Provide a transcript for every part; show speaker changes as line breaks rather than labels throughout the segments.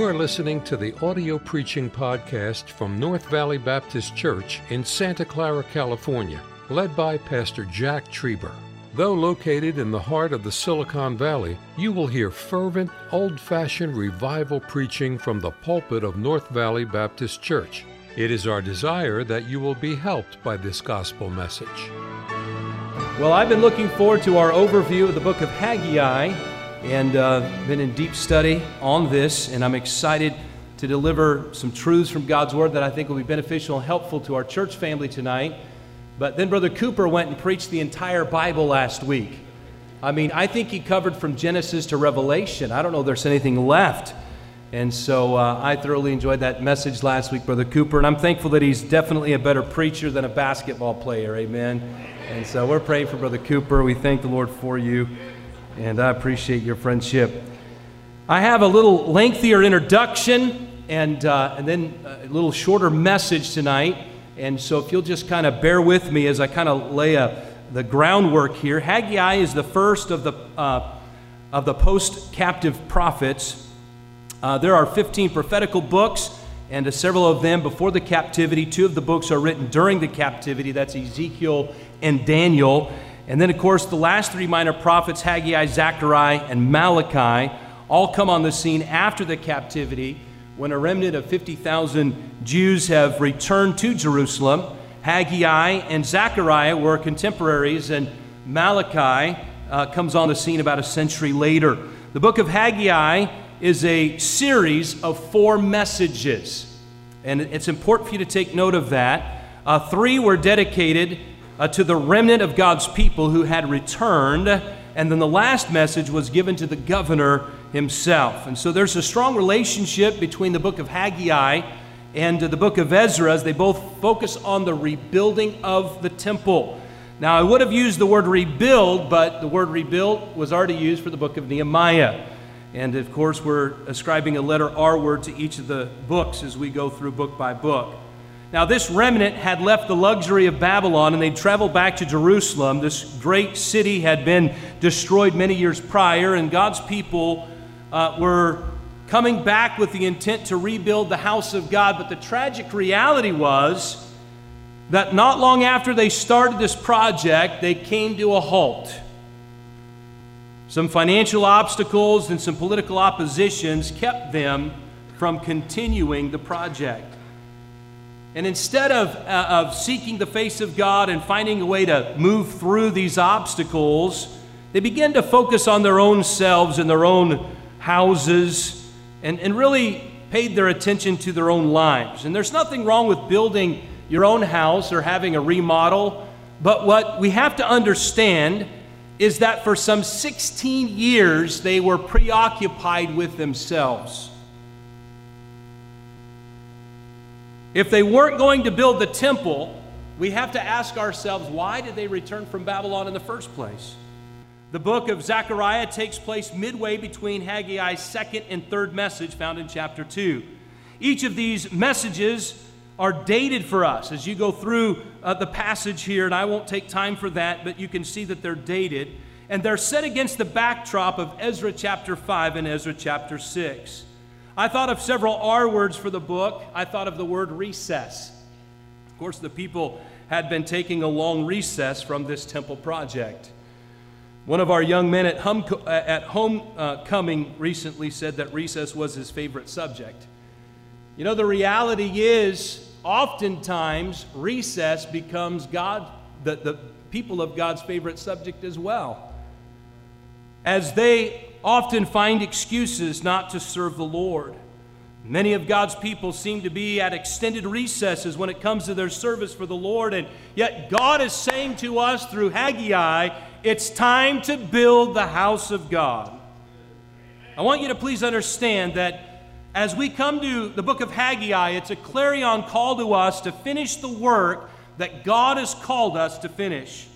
You are listening to the audio preaching podcast from North Valley Baptist Church in Santa Clara, California, led by Pastor Jack Trieber. Though located in the heart of the Silicon Valley, you will hear fervent, old fashioned revival preaching from the pulpit of North Valley Baptist Church. It is our desire that you will be helped by this gospel message.
Well, I've been looking forward to our overview of the book of Haggai and uh, been in deep study on this, and I'm excited to deliver some truths from God's Word that I think will be beneficial and helpful to our church family tonight. But then Brother Cooper went and preached the entire Bible last week. I mean, I think he covered from Genesis to Revelation. I don't know if there's anything left. And so uh, I thoroughly enjoyed that message last week, Brother Cooper, and I'm thankful that he's definitely a better preacher than a basketball player. Amen. And so we're praying for Brother Cooper. We thank the Lord for you and I appreciate your friendship. I have a little lengthier introduction and, uh, and then a little shorter message tonight. And so, if you'll just kind of bear with me as I kind of lay a, the groundwork here, Haggai is the first of the, uh, of the post captive prophets. Uh, there are 15 prophetical books, and several of them before the captivity. Two of the books are written during the captivity that's Ezekiel and Daniel. And then, of course, the last three minor prophets, Haggai, Zechariah, and Malachi, all come on the scene after the captivity when a remnant of 50,000 Jews have returned to Jerusalem. Haggai and Zechariah were contemporaries, and Malachi uh, comes on the scene about a century later. The book of Haggai is a series of four messages, and it's important for you to take note of that. Uh, three were dedicated uh, to the remnant of God's people who had returned. And then the last message was given to the governor himself. And so there's a strong relationship between the book of Haggai and the book of Ezra as they both focus on the rebuilding of the temple. Now, I would have used the word rebuild, but the word rebuild was already used for the book of Nehemiah. And of course, we're ascribing a letter R word to each of the books as we go through book by book. Now, this remnant had left the luxury of Babylon and they'd traveled back to Jerusalem. This great city had been destroyed many years prior, and God's people uh, were coming back with the intent to rebuild the house of God. But the tragic reality was that not long after they started this project, they came to a halt. Some financial obstacles and some political oppositions kept them from continuing the project. And instead of, uh, of seeking the face of God and finding a way to move through these obstacles, they begin to focus on their own selves and their own houses and, and really paid their attention to their own lives. And there's nothing wrong with building your own house or having a remodel, but what we have to understand is that for some 16 years they were preoccupied with themselves. If they weren't going to build the temple, we have to ask ourselves why did they return from Babylon in the first place? The book of Zechariah takes place midway between Haggai's second and third message found in chapter 2. Each of these messages are dated for us as you go through uh, the passage here, and I won't take time for that, but you can see that they're dated. And they're set against the backdrop of Ezra chapter 5 and Ezra chapter 6. I thought of several R words for the book. I thought of the word recess. Of course, the people had been taking a long recess from this temple project. One of our young men at, at homecoming uh, recently said that recess was his favorite subject. You know, the reality is, oftentimes, recess becomes God, the, the people of God's favorite subject as well. As they often find excuses not to serve the Lord. Many of God's people seem to be at extended recesses when it comes to their service for the Lord, and yet God is saying to us through Haggai, it's time to build the house of God. I want you to please understand that as we come to the book of Haggai, it's a clarion call to us to finish the work that God has called us to finish.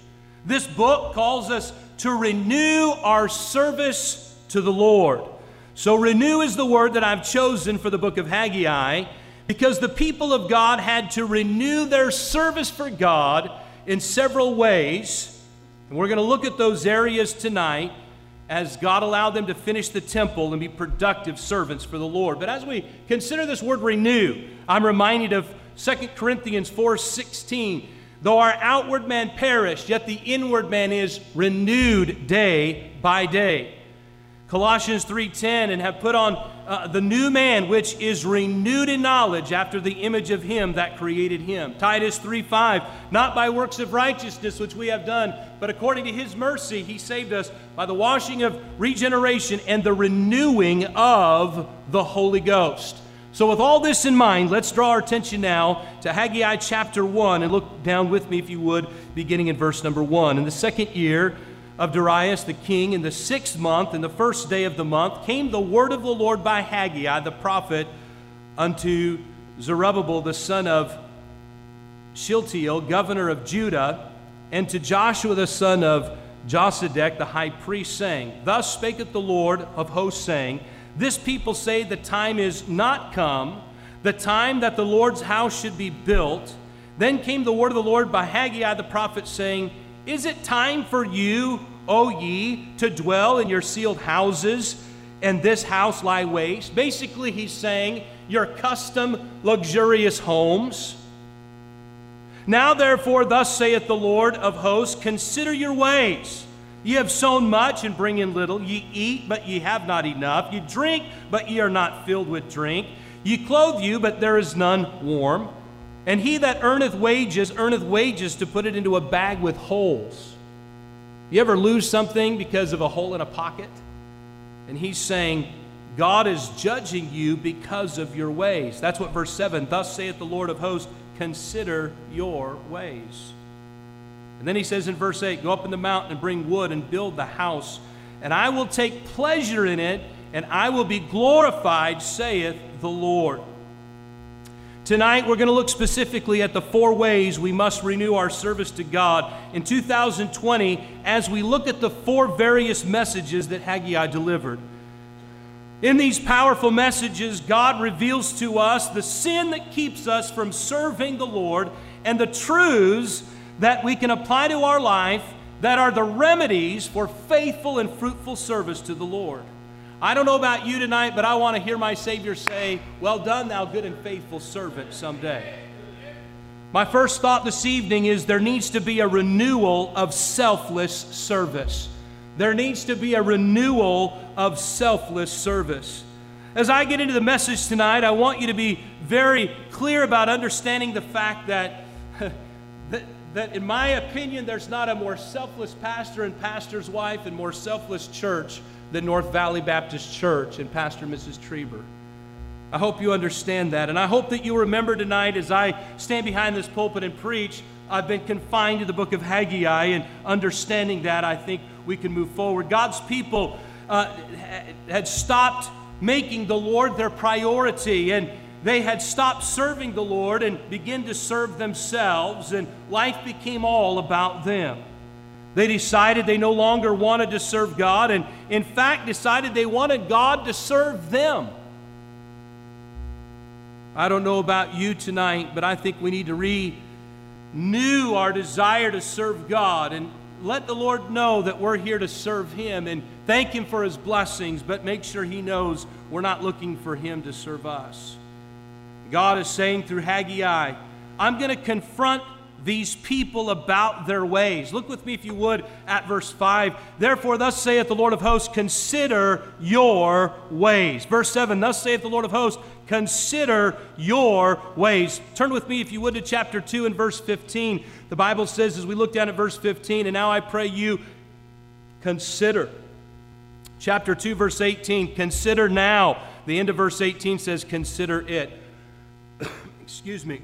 This book calls us to renew our service to the Lord. So, renew is the word that I've chosen for the book of Haggai because the people of God had to renew their service for God in several ways. And we're going to look at those areas tonight. as God allowed them to finish the temple and be productive servants for the Lord. But as we consider this word renew, I'm reminded of 2 Corinthians 4:16. Though our outward man perish, yet the inward man is renewed day by day. Colossians 3:10 and have put on uh, the new man which is renewed in knowledge after the image of him that created him. Titus 3:5 not by works of righteousness which we have done, but according to his mercy he saved us by the washing of regeneration and the renewing of the Holy Ghost. So with all this in mind, let's draw our attention now to Haggai chapter 1 and look down with me if you would beginning in verse number 1. In the second year of Darius the king, in the sixth month, in the first day of the month, came the word of the Lord by Haggai the prophet unto Zerubbabel the son of Shealtiel, governor of Judah, and to Joshua the son of Josedech the high priest, saying, Thus spaketh the Lord of hosts, saying, This people say the time is not come, the time that the Lord's house should be built. Then came the word of the Lord by Haggai the prophet, saying, is it time for you, O ye, to dwell in your ceiled houses and this house lie waste? Basically, he's saying, your custom luxurious homes. Now, therefore, thus saith the Lord of hosts, consider your ways. Ye have sown much and bring in little. Ye eat, but ye have not enough. Ye drink, but ye are not filled with drink. Ye clothe you, but there is none warm. And he that earneth wages, earneth wages to put it into a bag with holes. You ever lose something because of a hole in a pocket? And he's saying, God is judging you because of your ways. That's what verse 7 Thus saith the Lord of hosts, consider your ways. And then he says in verse 8, Go up in the mountain and bring wood and build the house, and I will take pleasure in it, and I will be glorified, saith the Lord. Tonight, we're going to look specifically at the four ways we must renew our service to God in 2020 as we look at the four various messages that Haggai delivered. In these powerful messages, God reveals to us the sin that keeps us from serving the Lord and the truths that we can apply to our life that are the remedies for faithful and fruitful service to the Lord. I don't know about you tonight, but I want to hear my Savior say, Well done, thou good and faithful servant, someday. My first thought this evening is there needs to be a renewal of selfless service. There needs to be a renewal of selfless service. As I get into the message tonight, I want you to be very clear about understanding the fact that, that, in my opinion, there's not a more selfless pastor and pastor's wife and more selfless church than North Valley Baptist Church and Pastor Mrs. Trieber. I hope you understand that. And I hope that you remember tonight as I stand behind this pulpit and preach, I've been confined to the book of Haggai, and understanding that, I think we can move forward. God's people uh, had stopped making the Lord their priority, and they had stopped serving the Lord and began to serve themselves, and life became all about them. They decided they no longer wanted to serve God, and in fact, decided they wanted God to serve them. I don't know about you tonight, but I think we need to renew our desire to serve God and let the Lord know that we're here to serve Him and thank Him for His blessings, but make sure He knows we're not looking for Him to serve us. God is saying through Haggai, I'm going to confront these people about their ways. Look with me, if you would, at verse 5. Therefore, thus saith the Lord of hosts, consider your ways. Verse 7, thus saith the Lord of hosts, consider your ways. Turn with me, if you would, to chapter 2 and verse 15. The Bible says, as we look down at verse 15, and now I pray you, consider. Chapter 2, verse 18, consider now. The end of verse 18 says, consider it. Excuse me.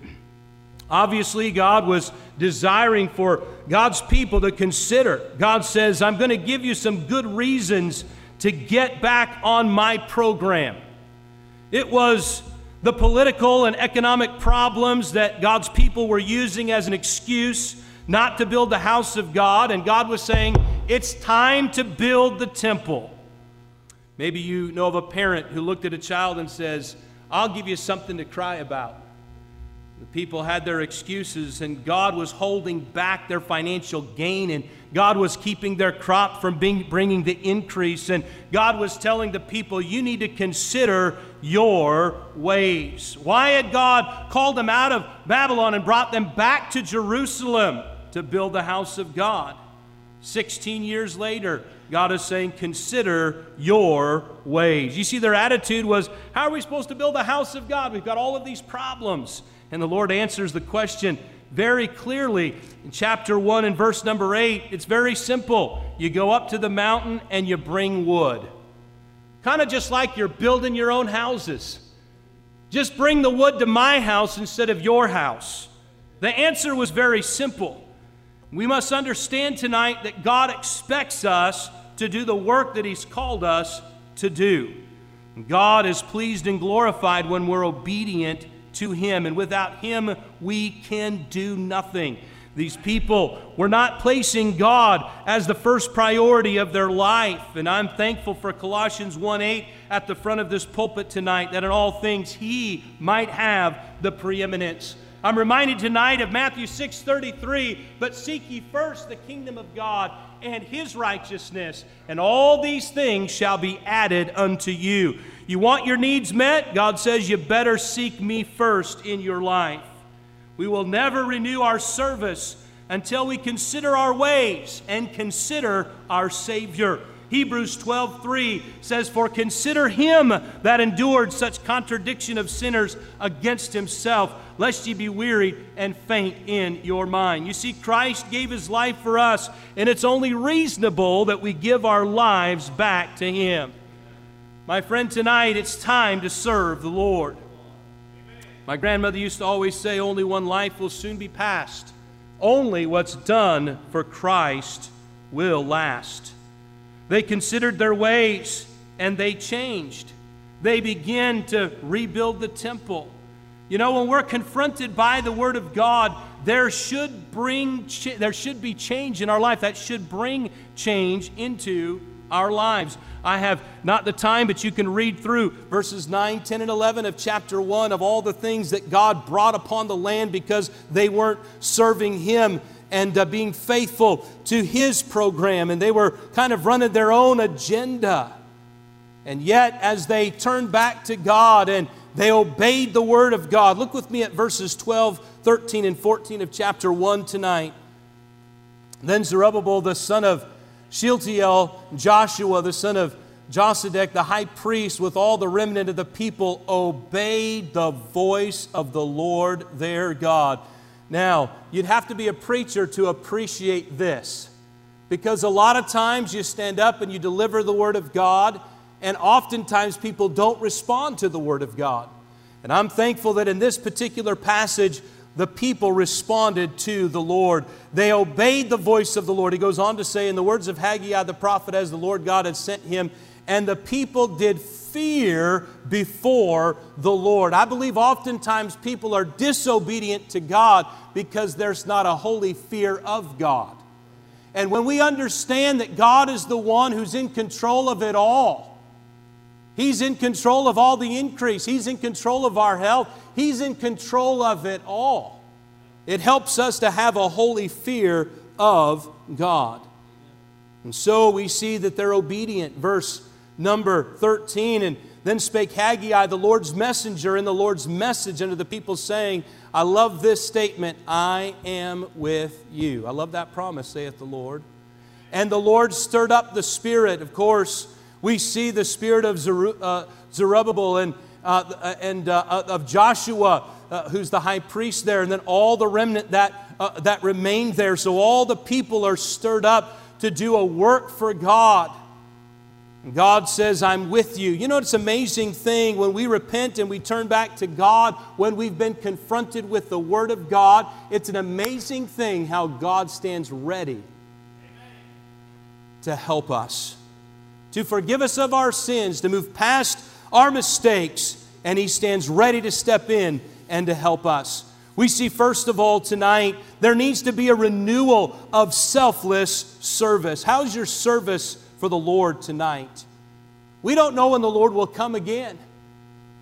Obviously, God was desiring for God's people to consider. God says, I'm going to give you some good reasons to get back on my program. It was the political and economic problems that God's people were using as an excuse not to build the house of God, and God was saying, It's time to build the temple. Maybe you know of a parent who looked at a child and says, I'll give you something to cry about. The people had their excuses, and God was holding back their financial gain, and God was keeping their crop from being, bringing the increase. And God was telling the people, You need to consider your ways. Why had God called them out of Babylon and brought them back to Jerusalem to build the house of God? 16 years later, God is saying, Consider your ways. You see, their attitude was, How are we supposed to build the house of God? We've got all of these problems. And the Lord answers the question very clearly in chapter 1 and verse number 8. It's very simple. You go up to the mountain and you bring wood. Kind of just like you're building your own houses. Just bring the wood to my house instead of your house. The answer was very simple. We must understand tonight that God expects us to do the work that He's called us to do. God is pleased and glorified when we're obedient to Him, and without Him, we can do nothing. These people were not placing God as the first priority of their life. And I'm thankful for Colossians 1 8 at the front of this pulpit tonight that in all things He might have the preeminence. I'm reminded tonight of Matthew 6:33, but seek ye first the kingdom of God and his righteousness, and all these things shall be added unto you. You want your needs met? God says you better seek me first in your life. We will never renew our service until we consider our ways and consider our Savior. Hebrews 12:3 says for consider him that endured such contradiction of sinners against himself lest ye be wearied and faint in your mind. You see Christ gave his life for us and it's only reasonable that we give our lives back to him. My friend tonight it's time to serve the Lord. My grandmother used to always say only one life will soon be passed. Only what's done for Christ will last. They considered their ways and they changed. They began to rebuild the temple. You know, when we're confronted by the Word of God, there should bring there should be change in our life. That should bring change into our lives. I have not the time, but you can read through verses 9, 10, and 11 of chapter 1 of all the things that God brought upon the land because they weren't serving Him and uh, being faithful to his program, and they were kind of running their own agenda. And yet, as they turned back to God and they obeyed the word of God, look with me at verses 12, 13, and 14 of chapter 1 tonight. Then Zerubbabel, the son of Shealtiel, Joshua, the son of Josedech, the high priest, with all the remnant of the people, obeyed the voice of the Lord their God. Now, you'd have to be a preacher to appreciate this because a lot of times you stand up and you deliver the Word of God, and oftentimes people don't respond to the Word of God. And I'm thankful that in this particular passage, the people responded to the Lord. They obeyed the voice of the Lord. He goes on to say, in the words of Haggai the prophet, as the Lord God had sent him, and the people did fear before the Lord. I believe oftentimes people are disobedient to God because there's not a holy fear of God. And when we understand that God is the one who's in control of it all, He's in control of all the increase, He's in control of our health, He's in control of it all. It helps us to have a holy fear of God. And so we see that they're obedient. Verse number 13. And then spake Haggai, the Lord's messenger, in the Lord's message unto the people, saying, I love this statement, I am with you. I love that promise, saith the Lord. And the Lord stirred up the spirit. Of course, we see the spirit of uh, Zerubbabel and, uh, uh, and uh, of Joshua, uh, who's the high priest there, and then all the remnant that, uh, that remained there. So all the people are stirred up to do a work for God. God says, I'm with you. You know, it's an amazing thing when we repent and we turn back to God, when we've been confronted with the Word of God. It's an amazing thing how God stands ready to help us, to forgive us of our sins, to move past our mistakes, and He stands ready to step in and to help us. We see, first of all, tonight, there needs to be a renewal of selfless service. How's your service? For the Lord tonight. We don't know when the Lord will come again.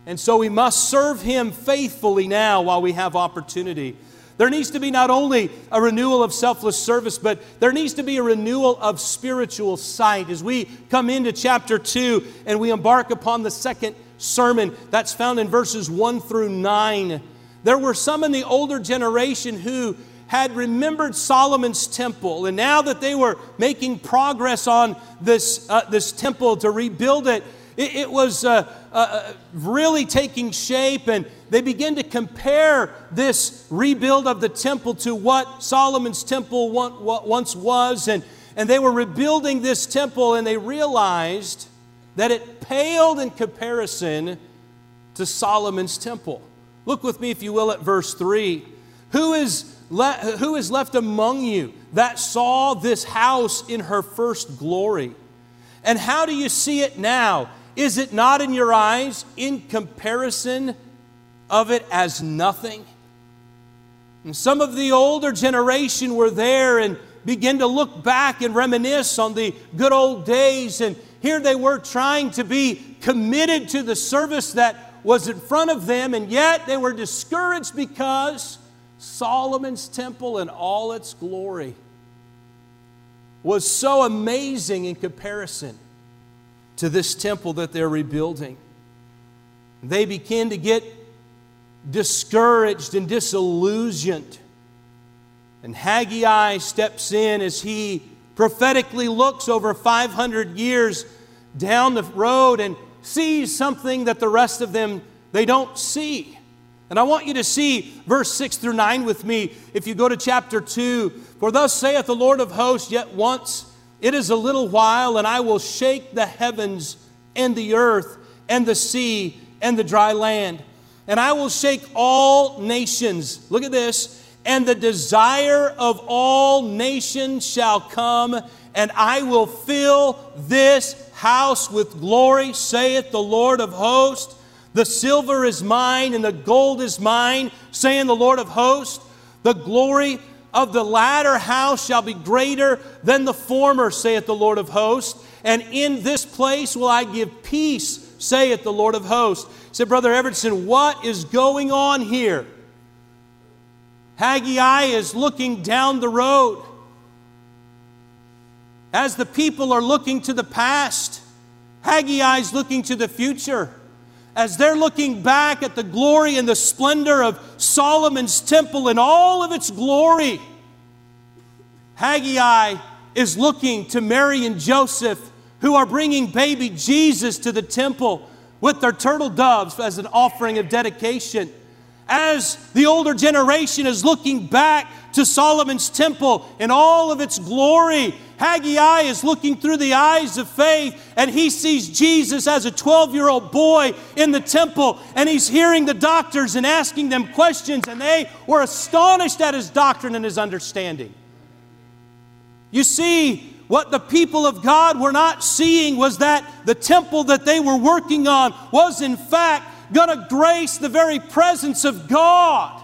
And so we must serve Him faithfully now while we have opportunity. There needs to be not only a renewal of selfless service, but there needs to be a renewal of spiritual sight. As we come into chapter 2 and we embark upon the second sermon that's found in verses 1 through 9, there were some in the older generation who had remembered Solomon's temple, and now that they were making progress on this, uh, this temple to rebuild it, it, it was uh, uh, really taking shape, and they begin to compare this rebuild of the temple to what Solomon's temple once was. And, and they were rebuilding this temple and they realized that it paled in comparison to Solomon's temple. Look with me, if you will, at verse 3. Who is, who is left among you that saw this house in her first glory? And how do you see it now? Is it not in your eyes in comparison of it as nothing. And some of the older generation were there and began to look back and reminisce on the good old days. And here they were trying to be committed to the service that was in front of them, and yet they were discouraged because Solomon's temple in all its glory was so amazing in comparison to this temple that they're rebuilding. They begin to get discouraged and disillusioned. And Haggai steps in as he prophetically looks over 500 years down the road and sees something that the rest of them they don't see. And I want you to see verse 6 through 9 with me if you go to chapter 2. For thus saith the Lord of hosts, yet once it is a little while, and I will shake the heavens and the earth and the sea and the dry land and I will shake all nations. Look at this. And the desire of all nations shall come, and I will fill this house with glory, saith the Lord of hosts. The silver is mine, and the gold is mine, saying the Lord of hosts. The glory of the latter house shall be greater than the former, saith the Lord of hosts. And in this place will I give peace, saith the Lord of hosts said, Brother Everton, what is going on here? Haggai is looking down the road. As the people are looking to the past, Haggai is looking to the future. As they're looking back at the glory and the splendor of Solomon's temple and all of its glory, Haggai is looking to Mary and Joseph, who are bringing baby Jesus to the temple with their turtle doves as an offering of dedication. As the older generation is looking back to Solomon's temple in all of its glory, Haggai is looking through the eyes of faith and he sees Jesus as a 12 year old boy in the temple and he's hearing the doctors and asking them questions and they were astonished at his doctrine and his understanding. You see, what the people of God were not seeing was that the temple that they were working on was, in fact, going to grace the very presence of God.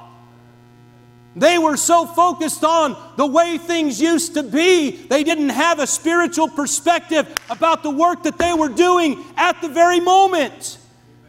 They were so focused on the way things used to be, they didn't have a spiritual perspective about the work that they were doing at the very moment.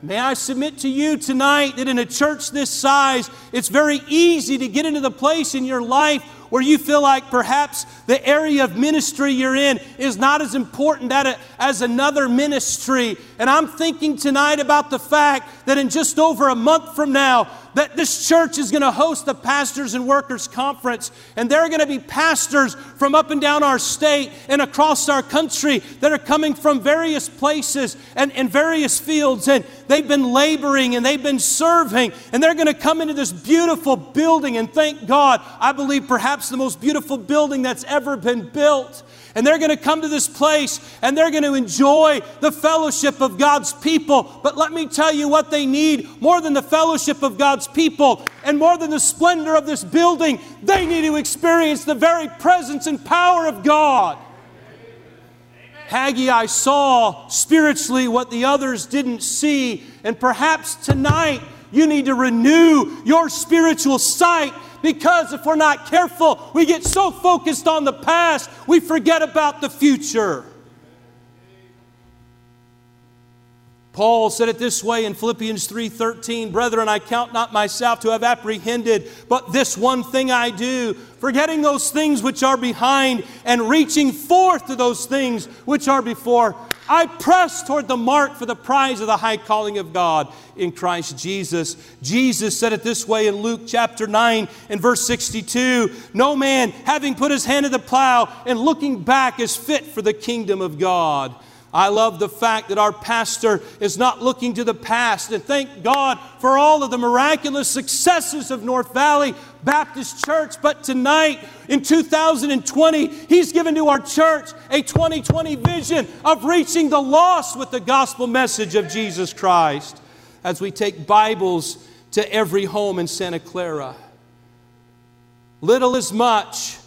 May I submit to you tonight that in a church this size, it's very easy to get into the place in your life where you feel like perhaps the area of ministry you're in is not as important as another ministry. And I'm thinking tonight about the fact that in just over a month from now, that this church is going to host the Pastors and Workers Conference, and there are going to be pastors from up and down our state and across our country that are coming from various places and, and various fields, and they've been laboring and they've been serving, and they're going to come into this beautiful building, and thank God, I believe perhaps the most beautiful building that's ever been built. And they're going to come to this place and they're going to enjoy the fellowship of God's people. But let me tell you what they need more than the fellowship of God's people and more than the splendor of this building, they need to experience the very presence and power of God. Haggai I saw spiritually what the others didn't see. And perhaps tonight you need to renew your spiritual sight because if we're not careful, we get so focused on the past, we forget about the future. Paul said it this way in Philippians 3:13, "Brethren, I count not myself to have apprehended, but this one thing I do, forgetting those things which are behind and reaching forth to those things which are before, I press toward the mark for the prize of the high calling of God in Christ Jesus." Jesus said it this way in Luke chapter 9 and verse 62, "No man having put his hand to the plow and looking back is fit for the kingdom of God." I love the fact that our pastor is not looking to the past. And thank God for all of the miraculous successes of North Valley Baptist Church. But tonight, in 2020, he's given to our church a 2020 vision of reaching the lost with the gospel message of Jesus Christ as we take Bibles to every home in Santa Clara. Little is much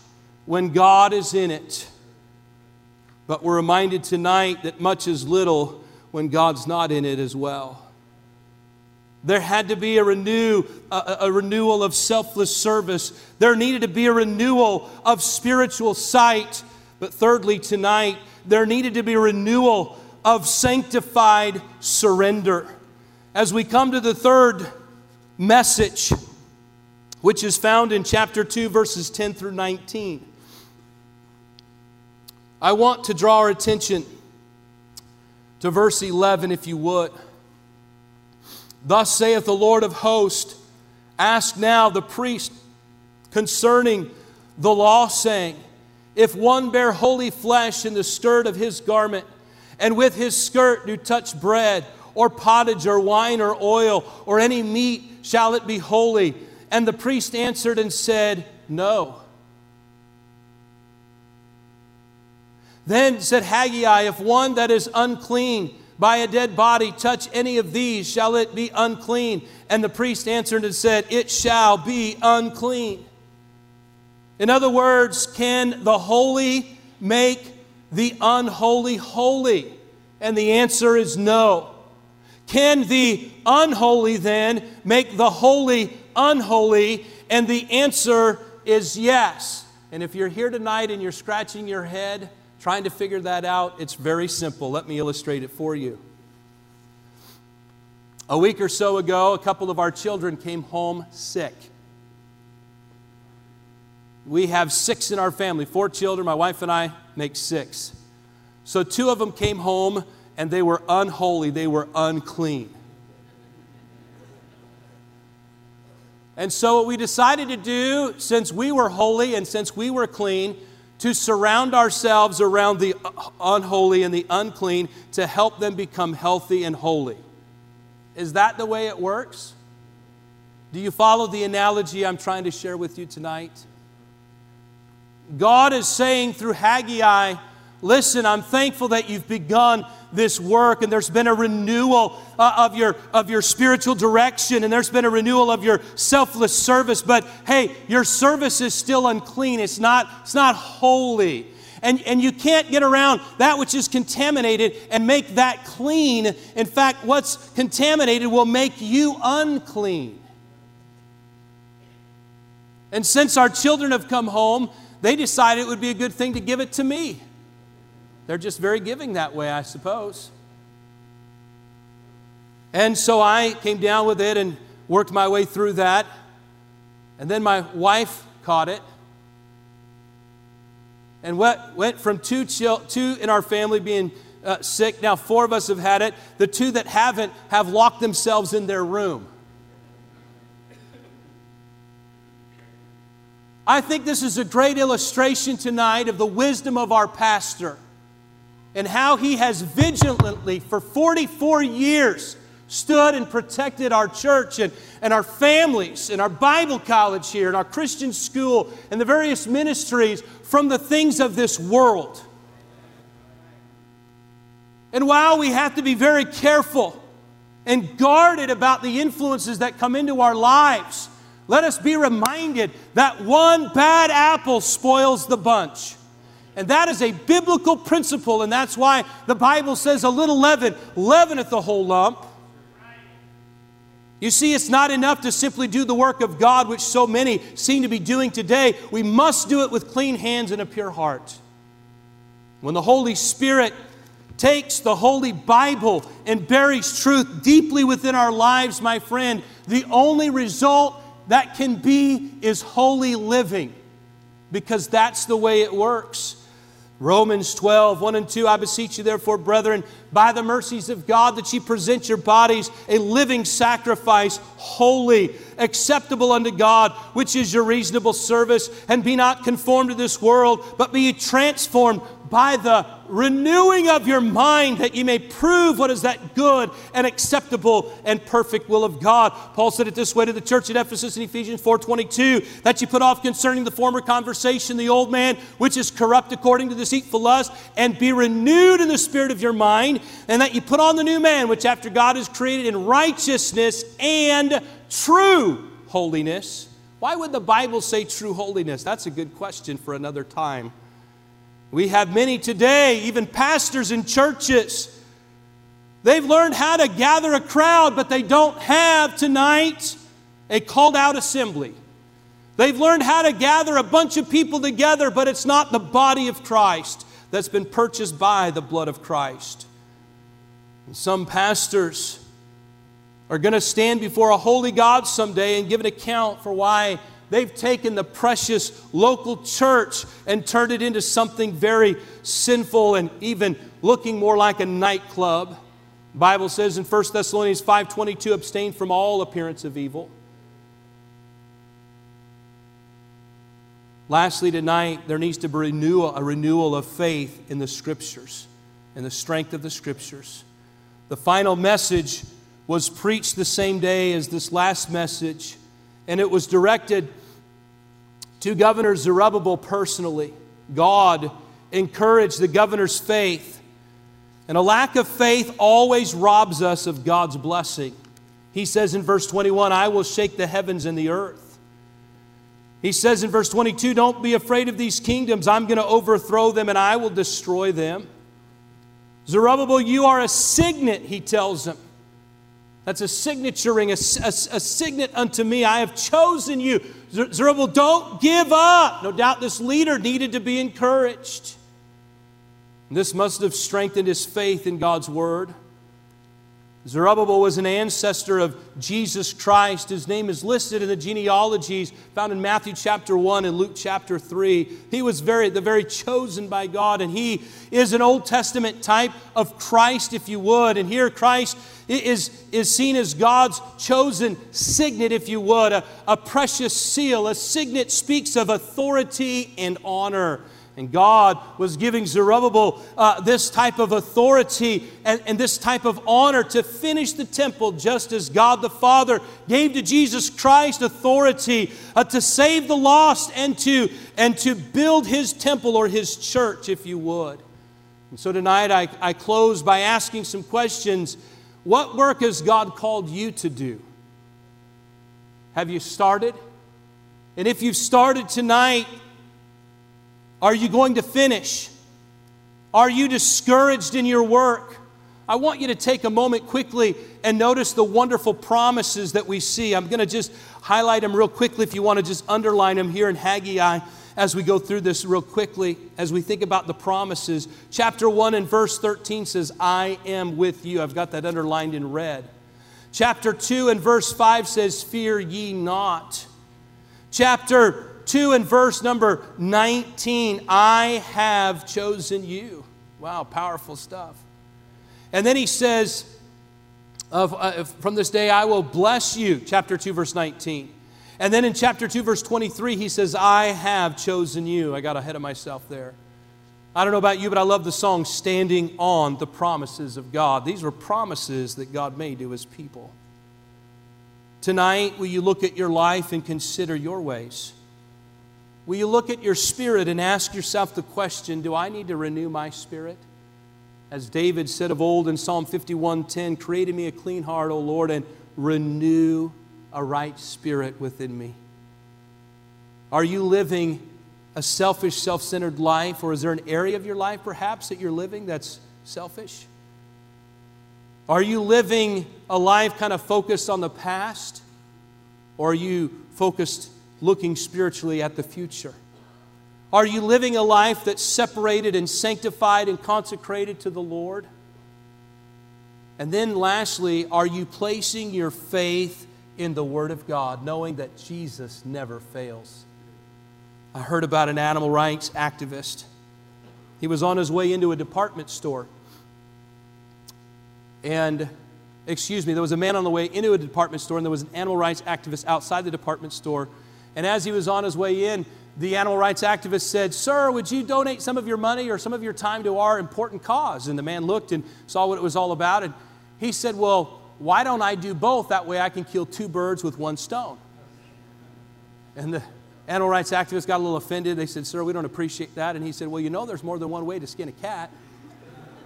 when God is in it. But we're reminded tonight that much is little when God's not in it as well. There had to be a, renew, a, a, renewal of selfless service. There needed to be a renewal of spiritual sight. But thirdly, tonight, there needed to be a renewal of sanctified surrender. As we come to the third message, which is found in chapter 2, verses 10 through 19. I want to draw our attention to verse 11, if you would. Thus saith the Lord of hosts Ask now the priest concerning the law, saying, If one bear holy flesh in the skirt of his garment, and with his skirt do touch bread, or pottage, or wine, or oil, or any meat, shall it be holy? And the priest answered and said, No. Then said Haggai, If one that is unclean by a dead body touch any of these, shall it be unclean? And the priest answered and said, It shall be unclean. In other words, can the holy make the unholy holy? And the answer is no. Can the unholy then make the holy unholy? And the answer is yes. And if you're here tonight and you're scratching your head, trying to figure that out, it's very simple. Let me illustrate it for you. A week or so ago, a couple of our children came home sick. We have six in our family, four children. My wife and I make six. So two of them came home and they were unholy, they were unclean. And so, what we decided to do, since we were holy and since we were clean, to surround ourselves around the unholy and the unclean to help them become healthy and holy. Is that the way it works? Do you follow the analogy I'm trying to share with you tonight? God is saying through Haggai, listen, I'm thankful that you've begun this work and there's been a renewal uh, of, your, of your spiritual direction and there's been a renewal of your selfless service. But hey your service is still unclean. It's not it's not holy. And, and you can't get around that which is contaminated and make that clean. In fact what's contaminated will make you unclean. And since our children have come home they decided it would be a good thing to give it to me they're just very giving that way, I suppose. And so I came down with it and worked my way through that. And then my wife caught it. And went, went from two, chil- two in our family being uh, sick. Now, four of us have had it. The two that haven't have locked themselves in their room. I think this is a great illustration tonight of the wisdom of our pastor and how he has vigilantly for 44 years stood and protected our church and, and our families and our Bible college here and our Christian school and the various ministries from the things of this world. And while we have to be very careful and guarded about the influences that come into our lives, let us be reminded that one bad apple spoils the bunch. And that is a biblical principle, and that's why the Bible says a little leaven leaveneth the whole lump. You see, it's not enough to simply do the work of God, which so many seem to be doing today. We must do it with clean hands and a pure heart. When the Holy Spirit takes the Holy Bible and buries truth deeply within our lives, my friend, the only result that can be is holy living because that's the way it works. Romans 12, 1 and 2, I beseech you, therefore, brethren, by the mercies of God, that ye present your bodies a living sacrifice, holy, acceptable unto God, which is your reasonable service, and be not conformed to this world, but be transformed by the renewing of your mind that you may prove what is that good and acceptable and perfect will of God. Paul said it this way to the church at Ephesus in Ephesians 4:22 that you put off concerning the former conversation the old man which is corrupt according to deceitful lust and be renewed in the spirit of your mind and that you put on the new man which after God is created in righteousness and true holiness. Why would the Bible say true holiness? That's a good question for another time. We have many today, even pastors in churches. They've learned how to gather a crowd, but they don't have tonight a called out assembly. They've learned how to gather a bunch of people together, but it's not the body of Christ that's been purchased by the blood of Christ. And some pastors are going to stand before a holy God someday and give an account for why They've taken the precious local church and turned it into something very sinful and even looking more like a nightclub. The Bible says in 1 Thessalonians 5:22 abstain from all appearance of evil. Lastly, tonight, there needs to be renewal, a renewal of faith in the Scriptures and the strength of the Scriptures. The final message was preached the same day as this last message, and it was directed to Governor Zerubbabel personally. God encouraged the governor's faith. And a lack of faith always robs us of God's blessing. He says in verse 21, I will shake the heavens and the earth. He says in verse 22, Don't be afraid of these kingdoms. I'm going to overthrow them and I will destroy them. Zerubbabel, you are a signet, he tells them. That's a signaturing, a, a, a signet unto me. I have chosen you. Zerubbabel, don't give up. No doubt this leader needed to be encouraged. This must have strengthened his faith in God's word. Zerubbabel was an ancestor of Jesus Christ. His name is listed in the genealogies found in Matthew chapter 1 and Luke chapter 3. He was very, the very chosen by God, and he is an Old Testament type of Christ, if you would. And here Christ is, is seen as God's chosen signet, if you would, a, a precious seal. A signet speaks of authority and honor. And God was giving Zerubbabel uh, this type of authority and, and, this type of honor to finish the temple, just as God the Father gave to Jesus Christ authority uh, to save the lost and to, and to build his temple or his church, if you would. And so tonight I, I close by asking some questions. What work has God called you to do? Have you started? And if you've started tonight, are you going to finish? Are you discouraged in your work? I want you to take a moment quickly and notice the wonderful promises that we see. I'm going to just highlight them real quickly if you want to just underline them here in Haggai as we go through this real quickly, as we think about the promises. Chapter 1 and verse 13 says, I am with you. I've got that underlined in red. Chapter 2 and verse 5 says, Fear ye not. Chapter 2 and verse number 19 I have chosen you. Wow, powerful stuff. And then he says, of, uh, From this day I will bless you, chapter 2, verse 19. And then in chapter 2, verse 23, he says, I have chosen you. I got ahead of myself there. I don't know about you, but I love the song Standing on the Promises of God. These were promises that God made to his people. Tonight, will you look at your life and consider your ways? Will you look at your spirit and ask yourself the question Do I need to renew my spirit? As David said of old in Psalm 51:10, create in me a clean heart, O Lord, and renew a right spirit within me. Are you living a selfish, self centered life, or is there an area of your life perhaps that you're living that's selfish? Are you living a life kind of focused on the past, or are you focused looking spiritually at the future? Are you living a life that's separated and sanctified and consecrated to the Lord? And then, lastly, are you placing your faith in the Word of God, knowing that Jesus never fails? I heard about an animal rights activist. He was on his way into a department store. And, excuse me, there was a man on the way into a department store, and there was an animal rights activist outside the department store. And as he was on his way in, the animal rights activist said, Sir, would you donate some of your money or some of your time to our important cause? And the man looked and saw what it was all about. And he said, Well, why don't I do both? That way I can kill two birds with one stone. And the animal rights activist got a little offended. They said, Sir, we don't appreciate that. And he said, Well, you know, there's more than one way to skin a cat.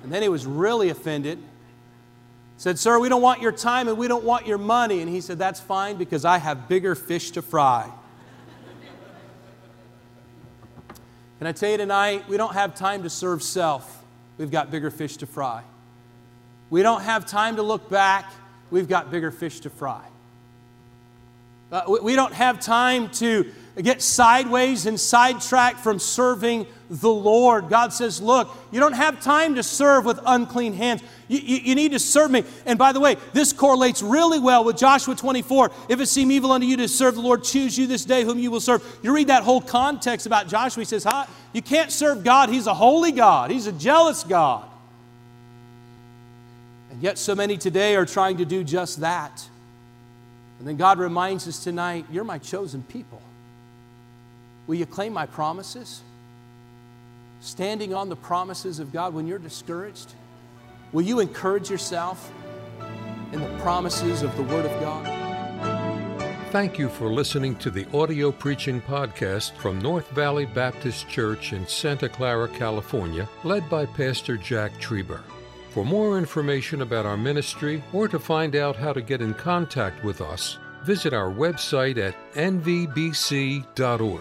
And then he was really offended. Said, Sir, we don't want your time and we don't want your money. And he said, That's fine because I have bigger fish to fry. Can I tell you tonight, we don't have time to serve self. We've got bigger fish to fry. We don't have time to look back. We've got bigger fish to fry. Uh, we don't have time to get sideways and sidetracked from serving the Lord. God says, Look, you don't have time to serve with unclean hands. You, you, you, need to serve me. And by the way, this correlates really well with Joshua 24. If it seem evil unto you to serve the Lord, choose you this day whom you will serve. You read that whole context about Joshua. He says, huh? You can't serve God. He's a holy God, He's a jealous God. And yet, so many today are trying to do just that. And then God reminds us tonight, You're my chosen people. Will you claim my promises? Standing on the promises of God when you're discouraged? Will you encourage yourself in the promises of the Word of God?
Thank you for listening to the audio preaching podcast from North Valley Baptist Church in Santa Clara, California, led by Pastor Jack Trieber. For more information about our ministry or to find out how to get in contact with us, visit our website at nvbc.org.